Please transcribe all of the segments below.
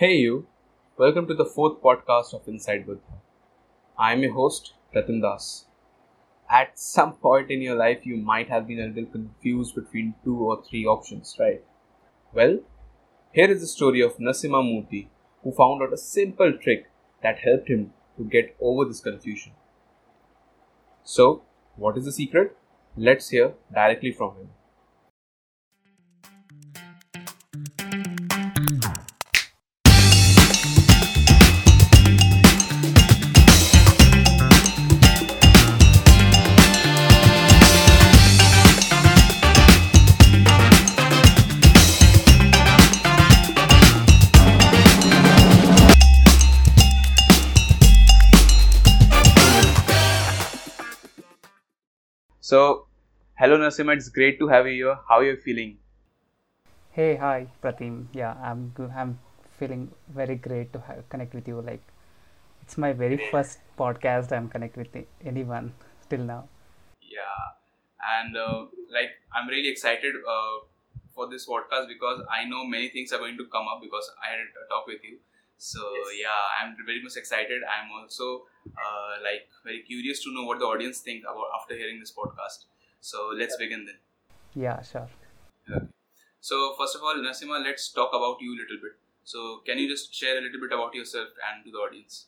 Hey, you. Welcome to the fourth podcast of Inside Buddha. I am your host, Pratim Das. At some point in your life, you might have been a little confused between two or three options, right? Well, here is the story of Narasimha Murthy, who found out a simple trick that helped him to get over this confusion. So, what is the secret? Let's hear directly from him. So, hello Narasimha, it's great to have you here. How are you feeling? Hey, hi, Pratim. Yeah, I'm I'm feeling very great to have, connect with you. Like, it's my very first podcast I'm connect with anyone till now. Yeah, and uh, like I'm really excited uh, for this podcast because I know many things are going to come up because I had a talk with you. So yeah, I'm very much excited. I'm also uh, like very curious to know what the audience think about after hearing this podcast. So let's begin then. Yeah, sure. Okay. So first of all, Narasimha, let's talk about you a little bit. So can you just share a little bit about yourself and to the audience?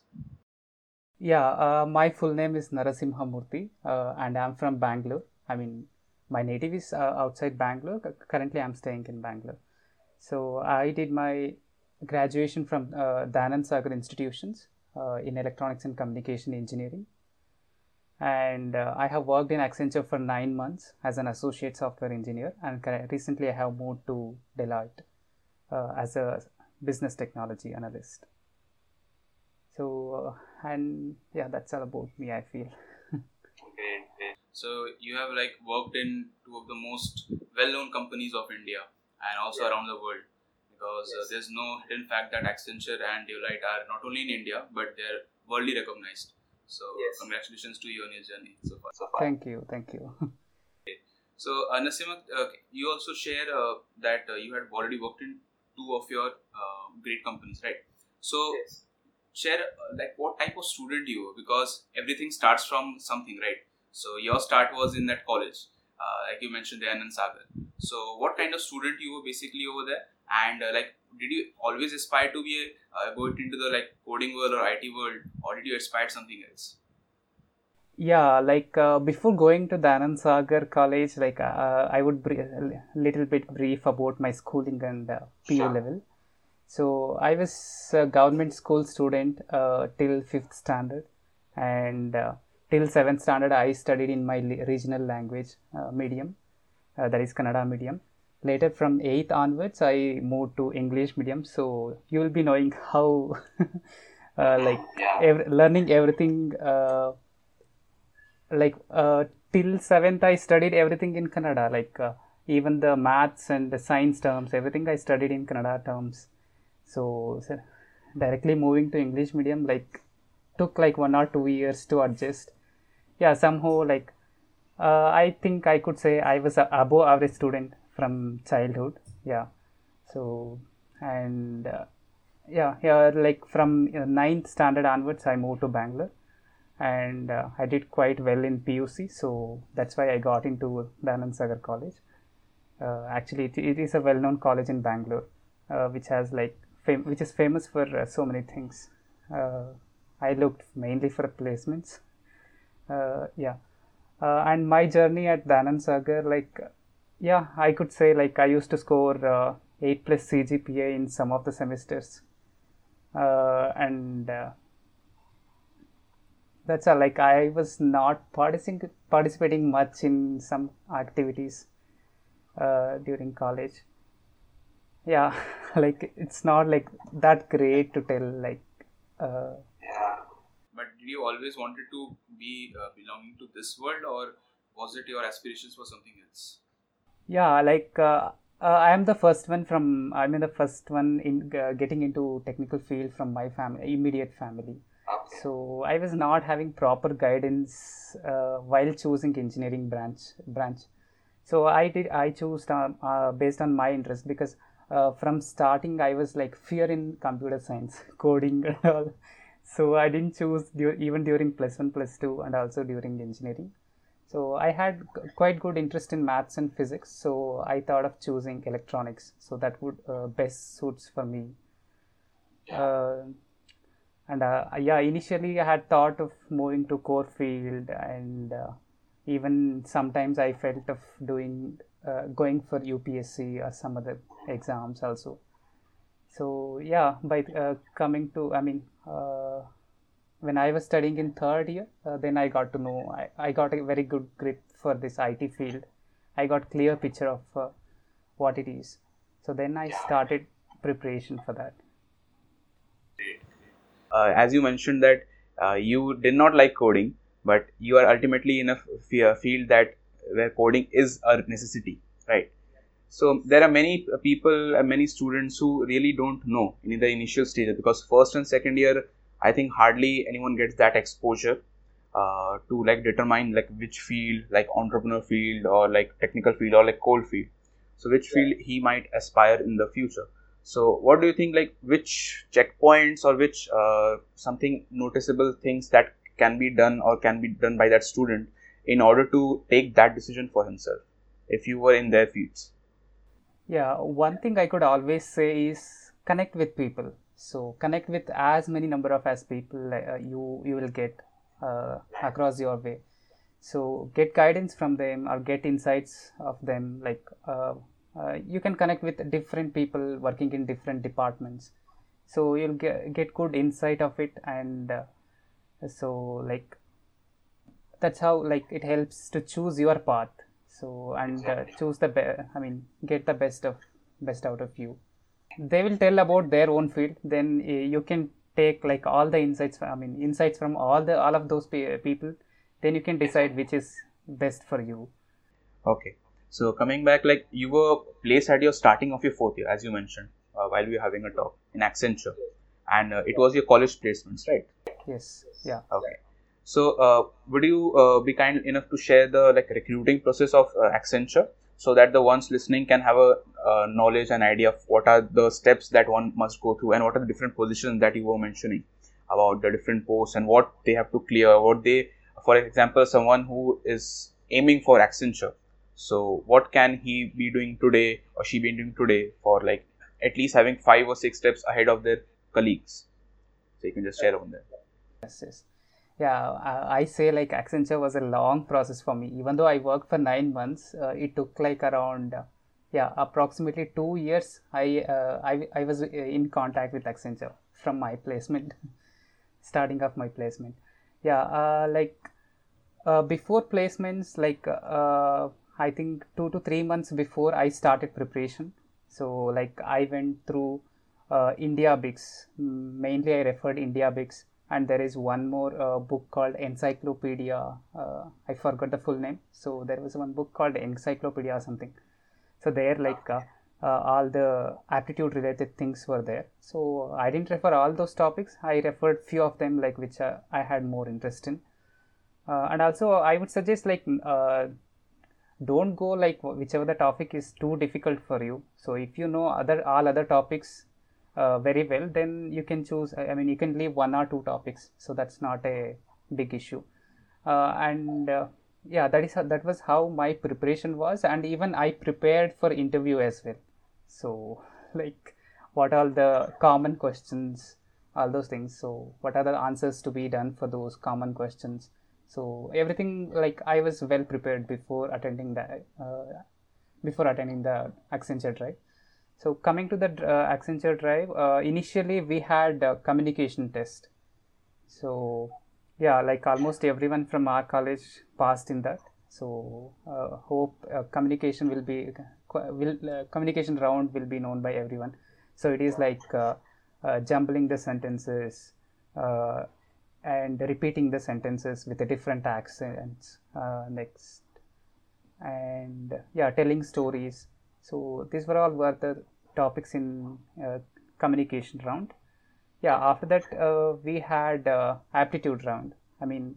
Yeah, uh, my full name is Narasimha Murthy, uh, and I'm from Bangalore. I mean, my native is uh, outside Bangalore. Currently, I'm staying in Bangalore. So I did my graduation from uh, Dayananda Sagar institutions in electronics and communication engineering. And uh, I have worked in Accenture for nine months as an associate software engineer, and recently I have moved to Deloitte uh, as a business technology analyst. So, uh, and yeah, that's all about me, I feel. So you have like worked in two of the most well-known companies of India and also around the world because uh, there's no hidden fact that Accenture and Deloitte are not only in India but they're worldly recognized. So Yes. congratulations to you on your journey so far. so far. Thank you, thank you. So uh, Narasimha, uh, you also share uh, that uh, you had already worked in two of your uh, great companies, right? So Yes. share uh, like what type of student you were because everything starts from something right so your start was in that college uh, like you mentioned Dayananda Sagar so what kind of student you were basically over there and uh, like did you always aspire to be a, uh, go into the like coding world or it world or did you aspire something else Yeah, like uh, before going to Dayananda Sagar College, like uh, I would br- a little bit brief about my schooling and uh, PU Sure. level. So I was a government school student uh, till fifth standard, and uh, till seventh standard I studied in my regional language uh, medium, uh, that is Kannada medium. Later, from eighth onwards, I moved to English medium. So you will be knowing how, uh, like, Yeah. ev- learning everything. Uh, like uh, till 7th i studied everything in kannada like uh, even the maths and the science terms everything i studied in kannada terms so, so directly moving to english medium like took like one or two years to adjust yeah somehow like uh, i think i could say i was a above average student from childhood yeah so and uh, yeah yeah like from uh, ninth standard onwards i moved to bangalore and uh, I did quite well in PUC, so that's why I got into Dayananda Sagar College. Uh, actually, it, it is a well-known college in Bangalore, uh, which has like fam- which is famous for uh, so many things. Uh, I looked mainly for placements. Yeah, and my journey at Dayananda Sagar, like, yeah, I could say like I used to score uh, eight plus CGPA in some of the semesters, uh, and uh, that's all. Like i was not participating participating much in some activities uh, during college. Yeah like it's not like that great to tell like uh, Yeah. but did you always wanted to be uh, belonging to this world or was it your aspirations for something else yeah like uh, uh, i am the first one from i mean the first one in uh, getting into technical field from my family immediate family Okay. so i was not having proper guidance uh, while choosing engineering branch branch so i did i chose um, uh, based on my interest because uh, from starting I was like fear in computer science, coding and all. So I didn't choose du- even during plus one, plus two, and also during engineering. So I had quite good interest in maths and physics. So I thought of choosing electronics. So that would uh, best suits for me. Uh, and uh, yeah, initially I had thought of moving to core field, and uh, even sometimes I felt of doing uh, going for UPSC or some other exams also. So yeah, by uh, coming to, I mean, uh, when I was studying in third year, uh, then I got to know I, I got a very good grip for this IT field. I got clear picture of uh, what it is. So then I started preparation for that. Uh, as you mentioned that uh, you did not like coding, but you are ultimately in a f- field that where coding is a necessity, right? So there are many people many students who really don't know in the initial stages because first and second year, I think hardly anyone gets that exposure uh, to like determine like which field, like entrepreneur field or like technical field or like core field. So which field he might aspire in the future. So what do you think like which checkpoints or which uh, something noticeable things that can be done or can be done by that student in order to take that decision for himself if you were in their fields? Yeah, one thing I could always say is connect with people. So connect with as many number of as people uh, you you will get uh, across your way. So get guidance from them or get insights of them. Like uh, uh, you can connect with different people working in different departments. So you'll get get good insight of it, and uh, so like that's how like it helps to choose your path so and uh, choose the be- i mean get the best of best out of you they will tell about their own field. Then uh, you can take like all the insights i mean insights from all the all of those people. Then you can decide which is best for you. Okay. So coming back like you were placed at your starting of your fourth year as you mentioned uh, while we were having a talk in accenture. And uh, it was your college placements right? Yes. Yeah. Okay. So uh, would you uh, be kind enough to share the like recruiting process of uh, accenture so that the ones listening can have a uh, knowledge and idea of what are the steps that one must go through and what are the different positions that you were mentioning about the different posts and what they have to clear what they for example someone who is aiming for accenture. So what can he be doing today or she be doing today for like at least having five or six steps ahead of their colleagues? So you can just share on that. Yes yes yeah I, I say like accenture was a long process for me. Even though i worked for nine months uh, it took like around uh, yeah approximately two years i uh, I, I was uh, in contact with accenture from my placement starting of my placement. Yeah uh, like uh, before placements like i think two to three months before i started preparation. So like i went through IndiaBix. Mainly i referred IndiaBix and there is one more uh, book called encyclopedia uh, i forgot the full name. So there was one book called encyclopedia or something. So there like uh, uh, all the aptitude related things were there. So i didn't refer all those topics. I referred few of them like which uh, i had more interest in. Uh, and also i would suggest like uh, don't go like whichever the topic is too difficult for you. So if you know other all other topics uh, very well then you can choose i mean you can leave one or two topics. So that's not a big issue. Uh, and uh, yeah that is how, that was how my preparation was. And even i prepared for interview as well. So like what are the common questions all those things. So what are the answers to be done for those common questions? So everything like i was well prepared before attending the uh, before attending the accenture drive so coming to the uh, accenture drive uh, initially we had communication test. So yeah like almost everyone from our college passed in that. So uh, hope uh, communication will be will uh, communication round will be known by everyone. So it is like uh, uh, jumbling the sentences uh, and repeating the sentences with a different accents next. And yeah telling stories. So these were all were the topics in communication round. Yeah after that uh, we had uh, aptitude round. I mean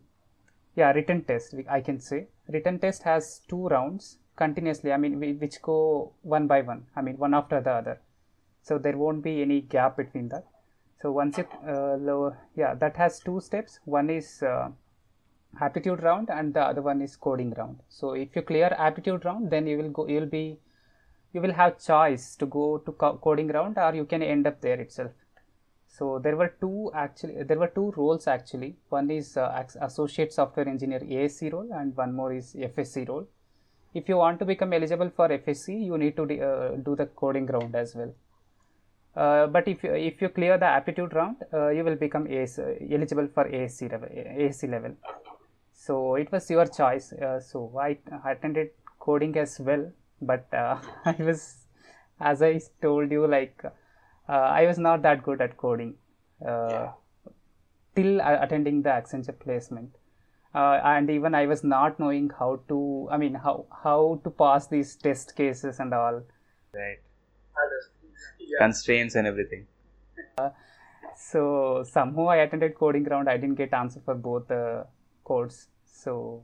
yeah written test i can say. Written test has two rounds continuously. I mean which go one by one. I mean one after the other. So there won't be any gap between that. So once it uh, lower yeah that has two steps. One is uh, aptitude round and the other one is coding round. So if you clear aptitude round then you will go you will be you will have choice to go to co- coding round or you can end up there itself. So there were two actually there were two roles actually. One is uh, associate software engineer ASE role and one more is fsc role. If you want to become eligible for fsc you need to uh, do the coding round as well. Uh, but if you, if you clear the aptitude round uh, you will become AS, uh, eligible for ASE level ASE level. So it was your choice. Uh, so I, I attended coding as well but uh, i was as i told you like uh, i was not that good at coding uh, Yeah. till uh, attending the accenture placement uh, and even i was not knowing how to i mean how how to pass these test cases and all Right. Yeah. Constraints and everything. so somehow i attended coding round i didn't get answer for both the codes so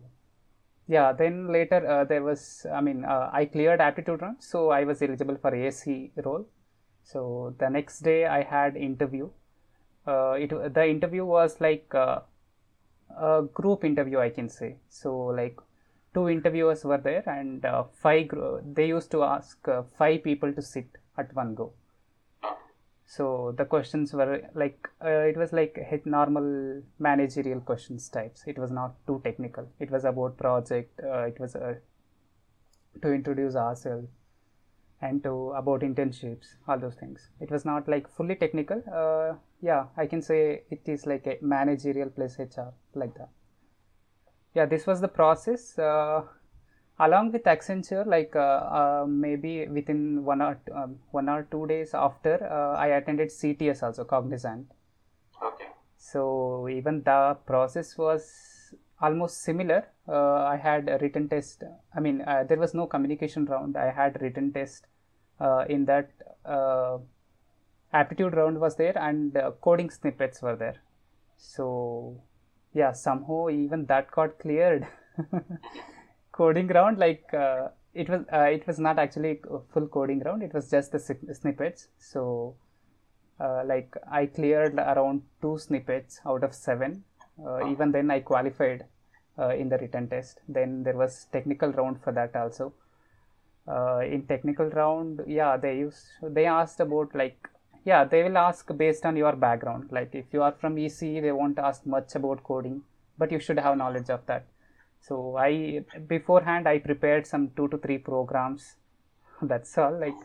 yeah then later uh, there was i mean uh, i cleared aptitude round so i was eligible for ac role. So the next day i had interview. Uh, it the interview was like uh, a group interview i can say. So like two interviewers were there and uh, five they used to ask uh, five people to sit at one go so the questions were like uh, it was like normal managerial questions types. It was not too technical. It was about project uh, it was uh, to introduce ourselves and to about internships all those things. It was not like fully technical. Uh, yeah i can say it is like a managerial plus hr like that. Yeah this was the process. Uh, along with accenture like uh, uh, maybe within one or t- um, one or two days after uh, i attended cts also cognizant. Okay. so even the process was almost similar. Uh, i had a written test. I mean uh, there was no communication round. I had written test uh, in that uh, aptitude round was there and uh, coding snippets were there. So yeah somehow even that got cleared coding round like uh, it was uh, it was not actually a full coding round it was just the snippets so uh, like I cleared around two snippets out of seven. Uh, even then, I qualified uh, in the written test. Then there was technical round for that also. Uh, in technical round, yeah, they used they asked about like yeah they will ask based on your background. Like if you are from EC, they won't ask much about coding, but you should have knowledge of that. So I beforehand I prepared some two to three programs that's all like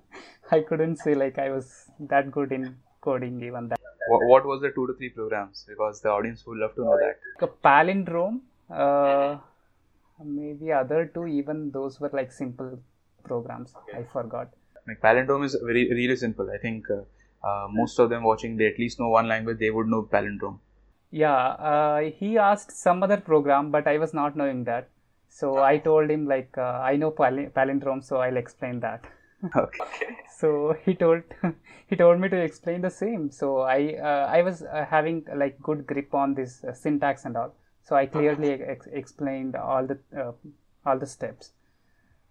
i couldn't say like i was that good in coding even that What, what was the two to three programs? Because the audience would love to know that. a palindrome uh, maybe other two even those were like simple programs i forgot Like palindrome is very really simple. I think uh, uh, most of them watching they at least know one language. They would know palindrome. Yeah uh, he asked some other program but i was not knowing that. So i told him like uh, i know pali- palindrome so i'll explain that. Okay. so he told he told me to explain the same. So i uh, i was uh, having like good grip on this uh, syntax and all. So i clearly ex- explained all the uh, all the steps.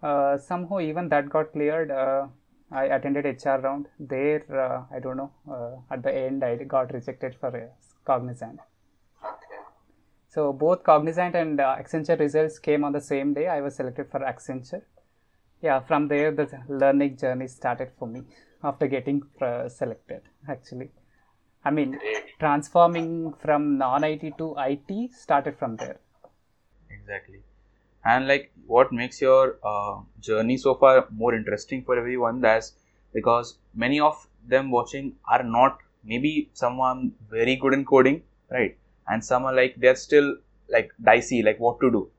Uh, somehow even that got cleared. Uh, i attended hr round. There uh, i don't know uh, at the end i got rejected for uh, cognizant so both Cognizant and uh, Accenture results came on the same day. I was selected for Accenture. Yeah, from there the learning journey started for me after getting uh, selected. Actually, I mean transforming from non-IT to IT started from there. Exactly. And like, what makes your uh, journey so far more interesting for everyone? That's because many of them watching are not maybe someone very good in coding, right? And some are like they're still like dicey, like what to do.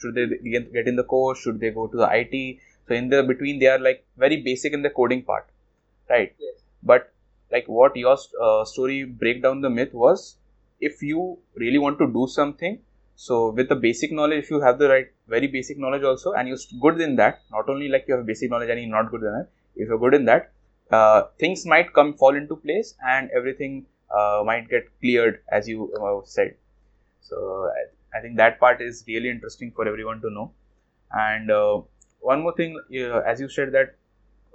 Should they get in the course? Should they go to the IT? So in the between, they are like very basic in the coding part, right? Yes. But like what your uh, story break down the myth was, if you really want to do something, so with the basic knowledge, if you have the right, very basic knowledge also, and you're good in that, not only like you have basic knowledge and you're not good in that, if you're good in that, uh, things might come fall into place and everything uh, might get cleared as you uh, said. So I, I think that part is really interesting for everyone to know. And uh, one more thing, uh, as you said that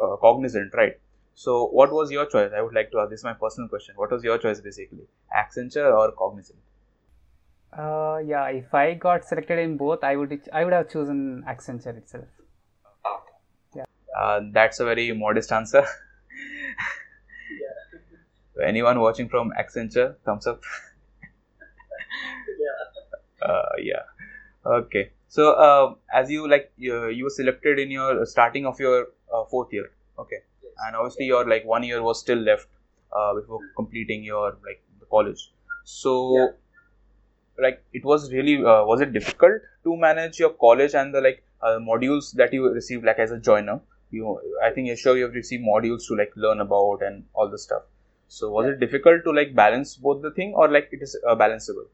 uh, cognizant, right? So, what was your choice? I would like to ask. This is my personal question. What was your choice, basically, Accenture or Cognizant? Uh, yeah, if I got selected in both, I would I would have chosen Accenture itself. Uh, that's a very modest answer. Yeah. Anyone watching from Accenture, thumbs up. Yeah. uh, yeah okay so uh, as you like you, you were selected in your starting of your uh, fourth year okay Yes. and obviously your like one year was still left uh, before completing your like the college so Yeah. like it was really uh, was it difficult to manage your college and the like uh, modules that you received like as a joiner you i think you're sure you have received modules to like learn about and all the stuff so was Yeah. it difficult to like balance both the thing or like it is uh, balanceable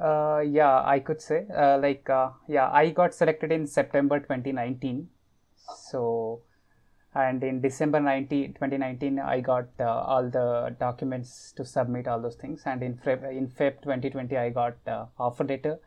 Uh, yeah, I could say. Uh, like, uh, yeah, I got selected in September 2019. So, and in December 90, 2019, I got uh, all the documents to submit all those things. And in Feb, in Feb 2020, I got uh, offer letter.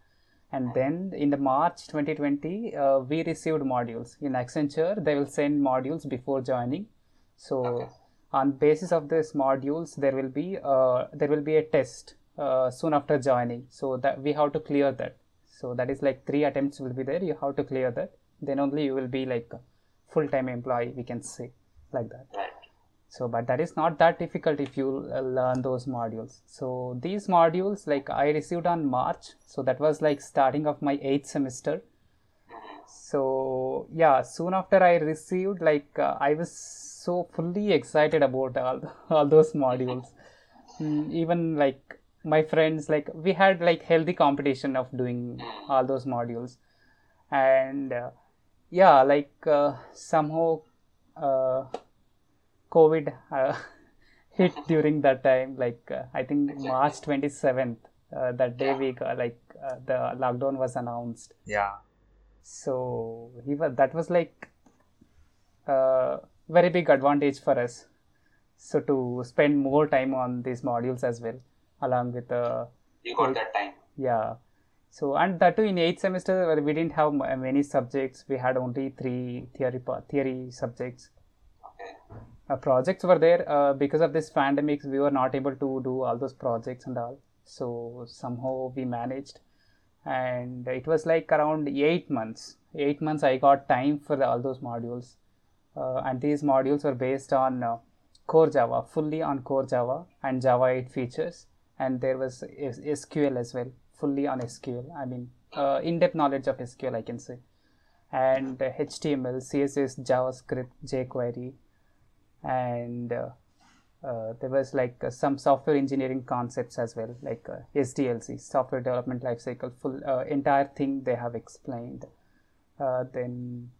And then in the March 2020, uh, we received modules. In Accenture, they will send modules before joining. So, on basis of these modules, there will be uh, there will be a test uh, soon after joining. So that we have to clear that. So that is like three attempts will be there. You have to clear that. Then only you will be like a full-time employee we can say like that. So but that is not that difficult if you uh, learn those modules. So these modules like i received on march. So that was like starting of my eighth semester. So yeah soon after i received like uh, i was so fully excited about all, all those modules. Mm, even like my friends like we had like healthy competition of doing all those modules. And uh, yeah like uh, somehow uh, covid uh, hit during that time. Like uh, i think march 27th uh, that day we got, like uh, the lockdown was announced. Yeah. So he was, that was like very big advantage for us. So to spend more time on these modules as well along with uh, you got that time. Yeah. So and that too in eighth semester we didn't have many subjects. We had only three theory theory subjects. Uh, projects were there. Uh, because of this pandemic we were not able to do all those projects and all. So somehow we managed. And it was like around eight months. Eight months i got time for the, all those modules and these modules were based on uh, core java fully on core java and java 8 features. And there was sql as well fully on sql i mean uh, in-depth knowledge of sql i can say. And uh, html css javascript jquery. And uh, uh, there was like uh, some software engineering concepts as well like uh, sdlc software development lifecycle full uh, entire thing they have explained. Uh, then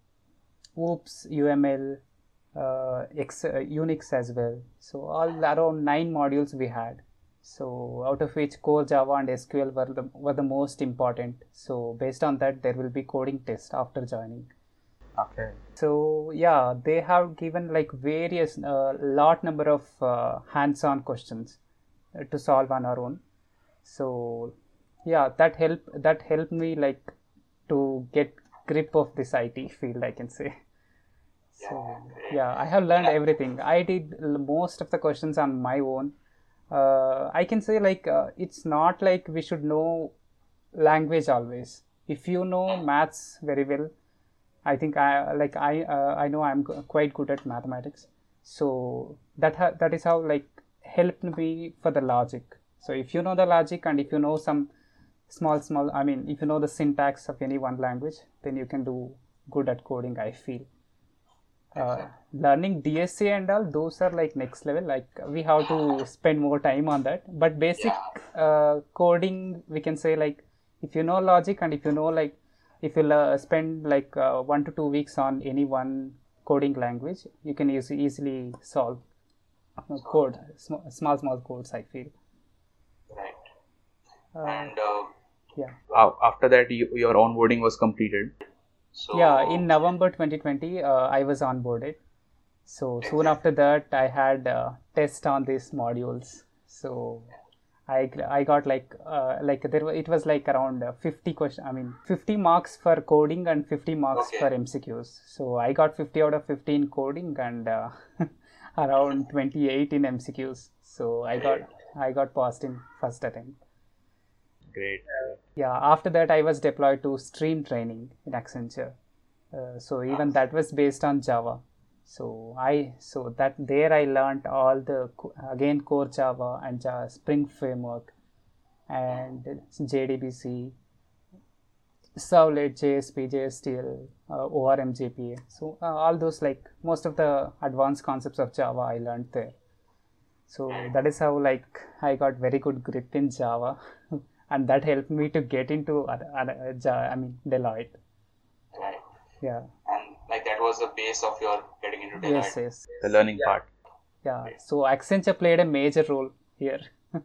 oops uml uh, X, uh, unix as well. So all around nine modules we had. So out of which core java and sql were the, were the most important. So based on that there will be coding test after joining. Okay. So yeah they have given like various uh, lot number of uh, hands-on questions uh, to solve on our own. So yeah that help that helped me like to get grip of this it field i can say so yeah i have learned everything i did most of the questions on my own uh, i can say like uh, it's not like we should know language always if you know maths very well I think I like I uh, I know I'm quite good at mathematics, so that ha- that is how like helped me for the logic. So if you know the logic and if you know some small small I mean if you know the syntax of any one language, then you can do good at coding. I feel. Uh, learning DSA and all those are like next level. Like we have to spend more time on that. But basic uh, coding, we can say like if you know logic and if you know like if you uh, spend like uh, one to two weeks on any one coding language you can use, easily solve uh, code sm- small small codes i feel. Right. Uh, and uh, yeah. After that you, your onboarding was completed so yeah in november 2020 uh, i was onboarded so soon after that i had uh, test on these modules so I, I got like uh, like there wa- it was like around uh, 50 question I mean 50 marks for coding and 50 marks Okay. for MCQs. So I got 50 out of 50 in coding and uh, around 28 in MCQs. So I got I got passed in first attempt. Great. Yeah, after that I was deployed to stream training in Accenture. Uh, so even that was based on Java. So I so that there I learned all the again core Java and Java Spring framework and JDBC, Servlet, JSP, JSTL, uh, ORM, JPA. So uh, all those like most of the advanced concepts of Java I learned there. So that is how like I got very good grip in Java, and that helped me to get into other, other, I mean Deloitte. Right. Yeah. And like that was the base of your getting into Deloitte. Yes. Yes. The learning Yeah. part. Yeah. So Accenture played a major role here.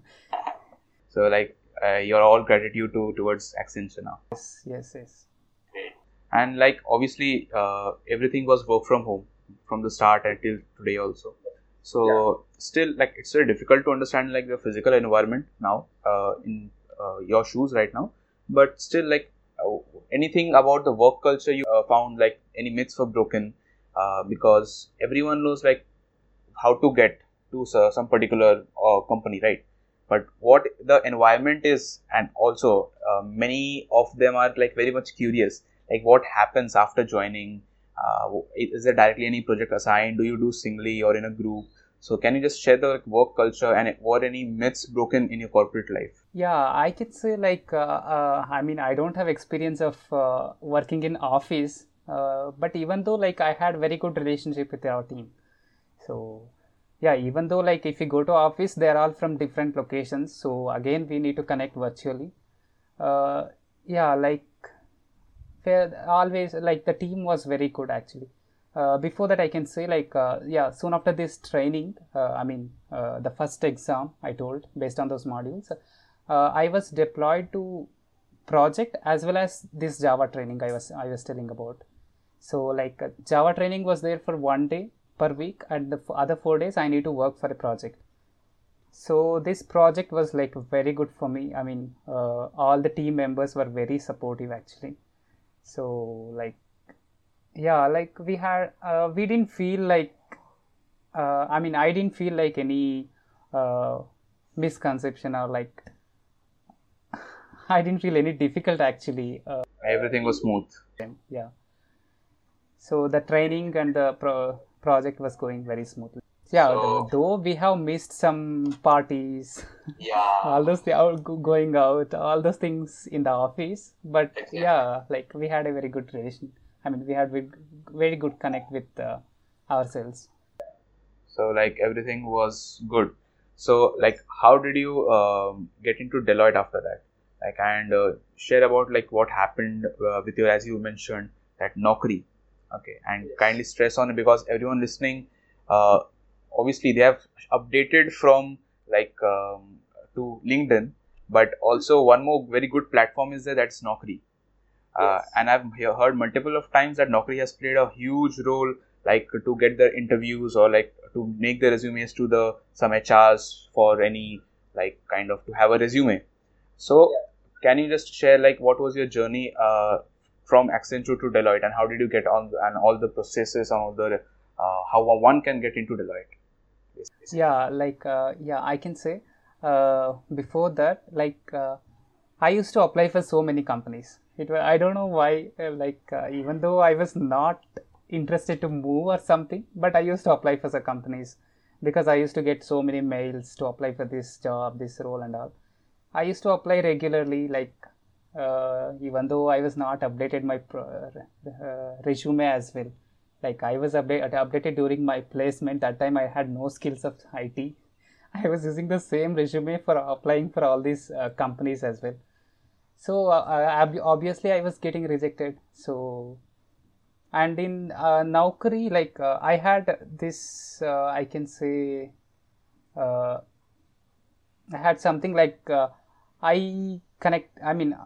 So like uh, your all gratitude to towards Accenture now. yes. Yes. Yes. Great. And like obviously uh, everything was work from home from the start until today also. So still like it's very difficult to understand like the physical environment now uh, in uh, your shoes right now. But still like uh, anything about the work culture you uh, found like any myths were broken uh, because everyone knows like how to get to so- some particular uh, company right? But what the environment is and also uh, many of them are like very much curious like what happens after joining uh, is there directly any project assigned? Do you do singly or in a group so can you just share the work culture and what any myths broken in your corporate life Yeah, I could say like uh, uh, I mean I don't have experience of uh, working in office, uh, but even though like I had very good relationship with our team, so yeah, even though like if you go to office, they're all from different locations, so again we need to connect virtually. Uh, yeah, like always like the team was very good actually. Uh, before that, I can say like uh, yeah, soon after this training, uh, I mean uh, the first exam I told based on those modules, uh, I was deployed to project as well as this Java training I was I was telling about. So like uh, Java training was there for one day per week, and the other four days I need to work for a project. So this project was like very good for me. I mean, all the team members were very supportive actually. So like, yeah, like we had, uh, we didn't feel like, uh, I mean, I didn't feel like any uh, misconception or like, I didn't feel any difficult actually. Uh, everything was smooth yeah. So the training and the pro- project was going very smoothly. Yeah, So- though we have missed some parties, yeah all those th- out going out, all those things in the office. But Exactly. yeah, like we had a very good relation. I mean, we had very, very good connect with uh, ourselves. so like everything was good so like how did you um, get into deloitte after that like and uh, share about like what happened uh, with your as you mentioned that Naukri. okay and kindly stress on it because everyone listening uh, obviously they have updated from like um, to linkedin but also one more very good platform is there that's Naukri. Yes. and I've he- heard multiple of times that Naukri has played a huge role, like to get the interviews or like to make the resumes to the some HRs for any like kind of to have a resume. So, can you just share like what was your journey uh, from Accenture to Deloitte and how did you get on and all the processes and all the uh, how one can get into Deloitte? yeah like uh, yeah i can say uh, before that like uh, i used to apply for so many companies it wa- i don't know why uh, like uh, even though i was not interested to move or something but i used to apply for the companies because i used to get so many mails to apply for this job this role and all. I used to apply regularly like uh, even though i was not updated my pro- uh, resume as well. Like i was update, updated during my placement. That time i had no skills of it i was using the same resume for applying for all these uh, companies as well so uh, uh, obviously i was getting rejected. So and in uh, naukri like uh, i had this uh, i can say uh, i had something like uh, i connect i mean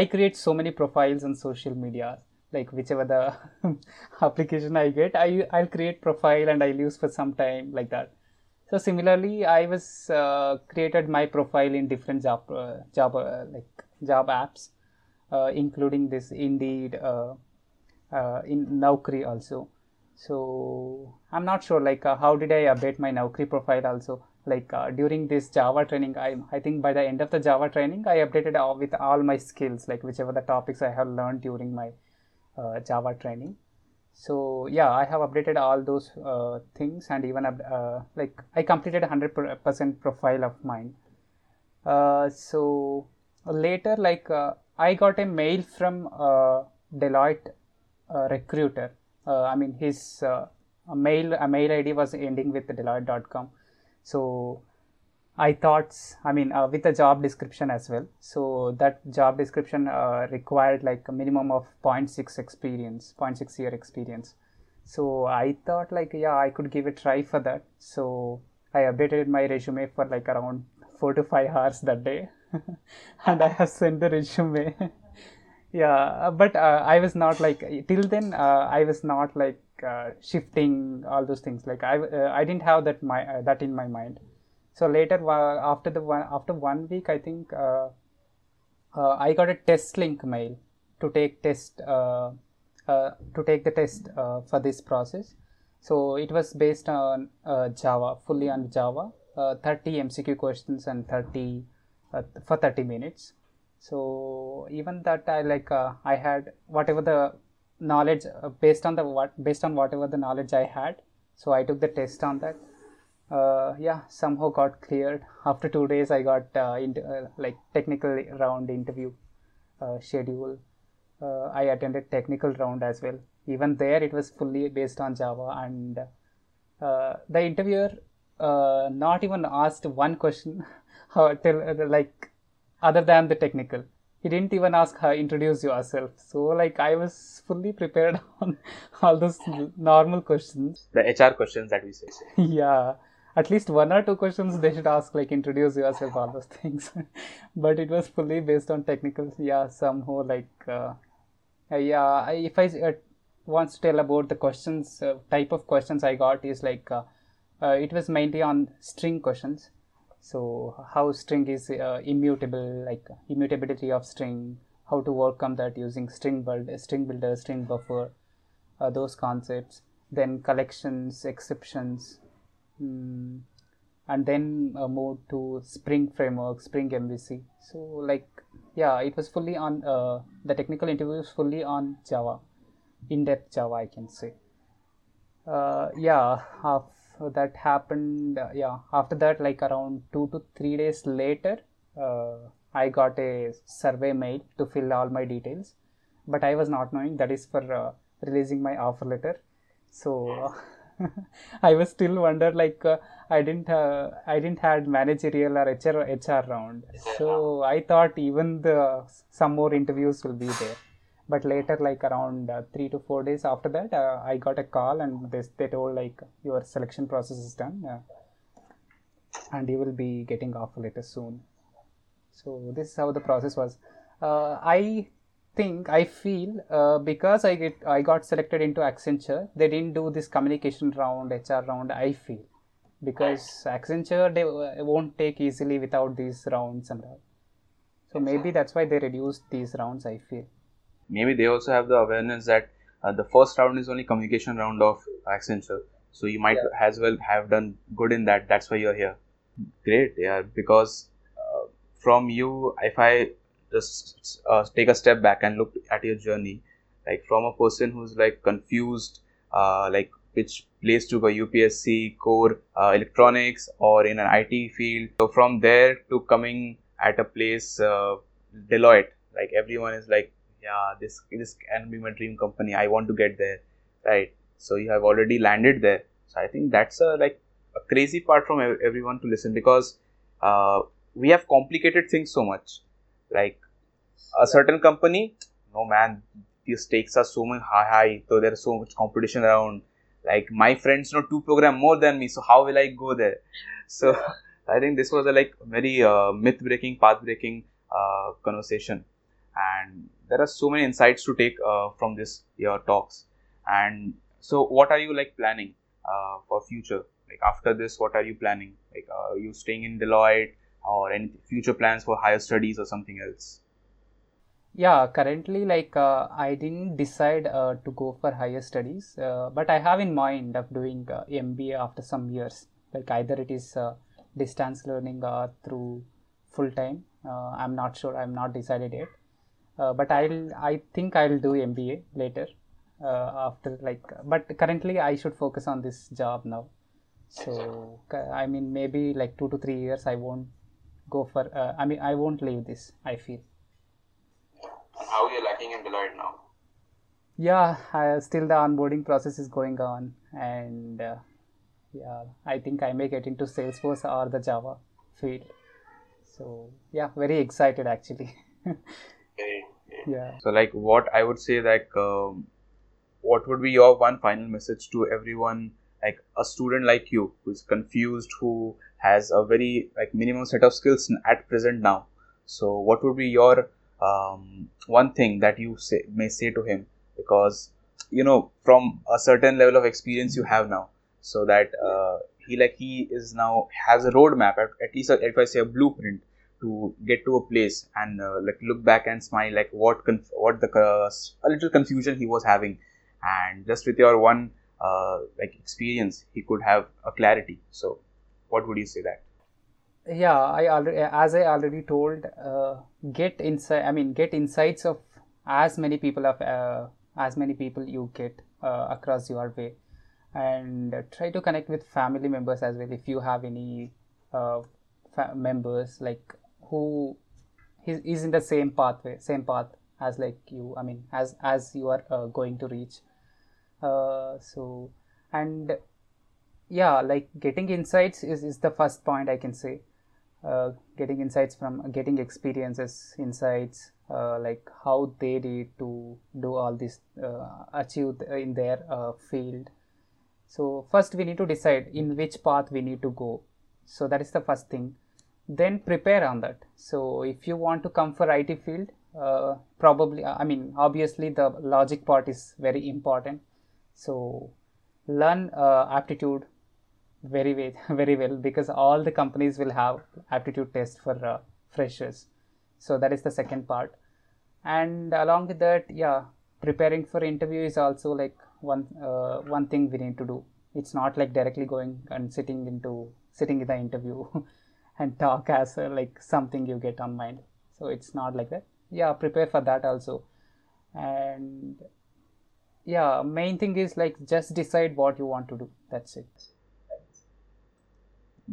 i create so many profiles on social media like whichever the application i get i i'll create profile and i'll use for some time like that. So similarly i was created my profile in different job job like job apps uh, including this indeed uh, uh, in naukri also. So i'm not sure like how did i update my naukri profile also? Like uh, during this java training i i think by the end of the java training i updated all with all my skills like whichever the topics i have learned during my uh, java training. So yeah i have updated all those uh, things and even like i completed 100% profile of mine. So later like uh, i got a mail from uh, deloitte uh, recruiter i mean his a mail a mail id was ending with deloitte.com so I thought, I mean, uh, with the job description as well. So that job description uh, required like a minimum of 0.6 experience, 0.6 year experience. So I thought like, yeah, I could give a try for that. So I updated my resume for like around four to five hours that day, and I have sent the resume. yeah, but uh, I was not like till then. Uh, I was not like uh, shifting all those things. Like I, uh, I didn't have that my uh, that in my mind so later after the one after one week i think uh, i got a test link mail to take test to take the test for this process so it was based on java fully on java 30 mcq questions and 30 for 30 minutes. So even that i like i had whatever the knowledge based on the what based on whatever the knowledge i had. So i took the test on that. Uh, yeah somehow got cleared. After two days i got uh, in, uh, like technical round interview uh, schedule. Uh, i attended technical round as well. Even there it was fully based on java. And uh, the interviewer not even asked one question till like other than the technical. He didn't even ask her introduce yourself. So like i was fully prepared on all those normal questions. The hr questions that we say. Yeah. At least one or two questions they should ask like introduce yourself all those things. But it was fully based on technical yeah somehow like uh, uh, yeah I, if i uh, want to tell about the questions uh, type of questions i got is like uh, uh, it was mainly on string questions so how string is immutable like immutability of string how to overcome that using string build string builder string buffer those concepts then collections exceptions mm, and then uh, moved to spring framework spring mvc so like yeah it was fully on uh, the technical interview was fully on java in-depth java i can say. Uh, yeah that happened uh, yeah after that like around two to three days later uh, i got a survey mail to fill all my details. But i was not knowing that is for uh, releasing my offer letter. So I was still wonder like uh, I didn't uh, I didn't had managerial or HR HR round, so I thought even the some more interviews will be there. But later, like around uh, three to four days after that, uh, I got a call and they, they told like your selection process is done, uh, and you will be getting offer letter soon. So this is how the process was. Uh, I think I feel uh, because I get I got selected into Accenture, they didn't do this communication round, HR round. I feel because Accenture they uh, won't take easily without these rounds and all. So maybe that's why they reduced these rounds. I feel. Maybe they also have the awareness that uh, the first round is only communication round of Accenture. So you might yeah. as well have done good in that. That's why you're here. Great, yeah. Because uh, from you, if I just uh, take a step back and look at your journey like from a person who's like confused uh, like which place to go UPSC core uh, electronics or in an IT field so from there to coming at a place uh, Deloitte like everyone is like yeah this this can be my dream company. I want to get there right? So you have already landed there. So I think that's a like a crazy part from everyone to listen because uh, we have complicated things so much. Like a certain company, no man, the stakes are so much high, high, so there's so much competition around. Like my friends know two program more than me, so how will I go there? So I think this was a like very uh, myth breaking, path breaking uh, conversation, and there are so many insights to take uh, from this your talks. And so, what are you like planning uh, for future? like after this what are you planning? Like uh, are you staying in deloitte or any future plans for higher studies or something else? Yeah currently like uh, i didn't decide uh, to go for higher studies uh, but i have in mind of doing uh, mba after some years. Like either it is uh, distance learning or through full time. Uh, i'm not sure. I'm not decided yet uh, but i'll i think i'll do mba later uh, after like but currently i should focus on this job now. So i mean maybe like 2 to 3 years i won't go for uh, i mean i won't leave this i feel. And how you're lacking in deloitte now? Yeah I, still the onboarding process is going on and uh, yeah i think i may get into salesforce or the java field. So yeah very excited actually yeah. So like what i would say like um, what would be your one final message to everyone like a student like you who's confused who has a very like minimum set of skills at present now? So what would be your um, one thing that you say, may say to him? Because you know from a certain level of experience you have now so that uh, he like he is now has a roadmap at, at least a, if i say a blueprint to get to a place and uh, like look back and smile like what conf- what the uh, a little confusion he was having. And just with your one uh, like experience he could have a clarity. So what would you say that? Yeah i already as i already told uh, get insight i mean get insights of as many people of uh, as many people you get uh, across your way. And try to connect with family members as well if you have any members like who is, in the same pathway same path as like you i mean as as you are uh, going to reach. Uh, so and yeah like getting insights is, is the first point i can say. Uh, getting insights from getting experiences insights uh, like how they did to do all this uh, achieve in their uh, field. So first we need to decide in which path we need to go. So that is the first thing then prepare on that. So if you want to come for it field uh, probably i mean obviously the logic part is very important. So learn uh, aptitude very very well because all the companies will have aptitude test for uh, freshers. So that is the second part. And along with that yeah preparing for interview is also like one uh, one thing we need to do. It's not like directly going and sitting into sitting in the interview and talk as uh, like something you get on mind. So it's not like that. Yeah prepare for that also. And yeah main thing is like just decide what you want to do. That's it.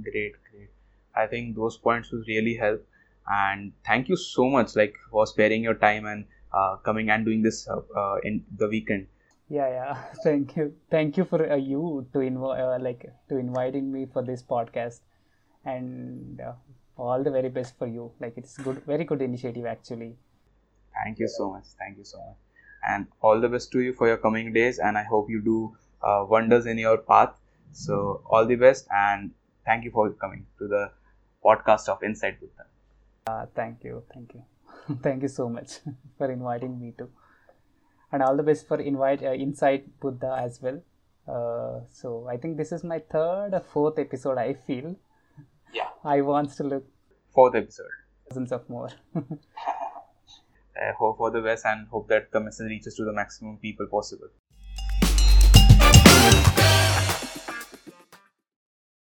Great great. I think those points will really help. And thank you so much like for sparing your time and uh, coming and doing this uh, uh, in the weekend. Yeah yeah. Thank you. Thank you for uh, you to inv- uh, like to inviting me for this podcast and uh, all the very best for you like it's good very good initiative actually thank you so much thank you so much and all the best to you for your coming days and i hope you do wonders in your path so all the best and thank you for coming to the podcast of Inside Buddha. Uh, thank you, thank you, thank you so much for inviting me to, and all the best for invite uh, Inside Buddha as well. Uh, so I think this is my third or fourth episode. I feel. Yeah. I want to look. Fourth episode. Dozens of more. I uh, hope for the best and hope that the message reaches to the maximum people possible.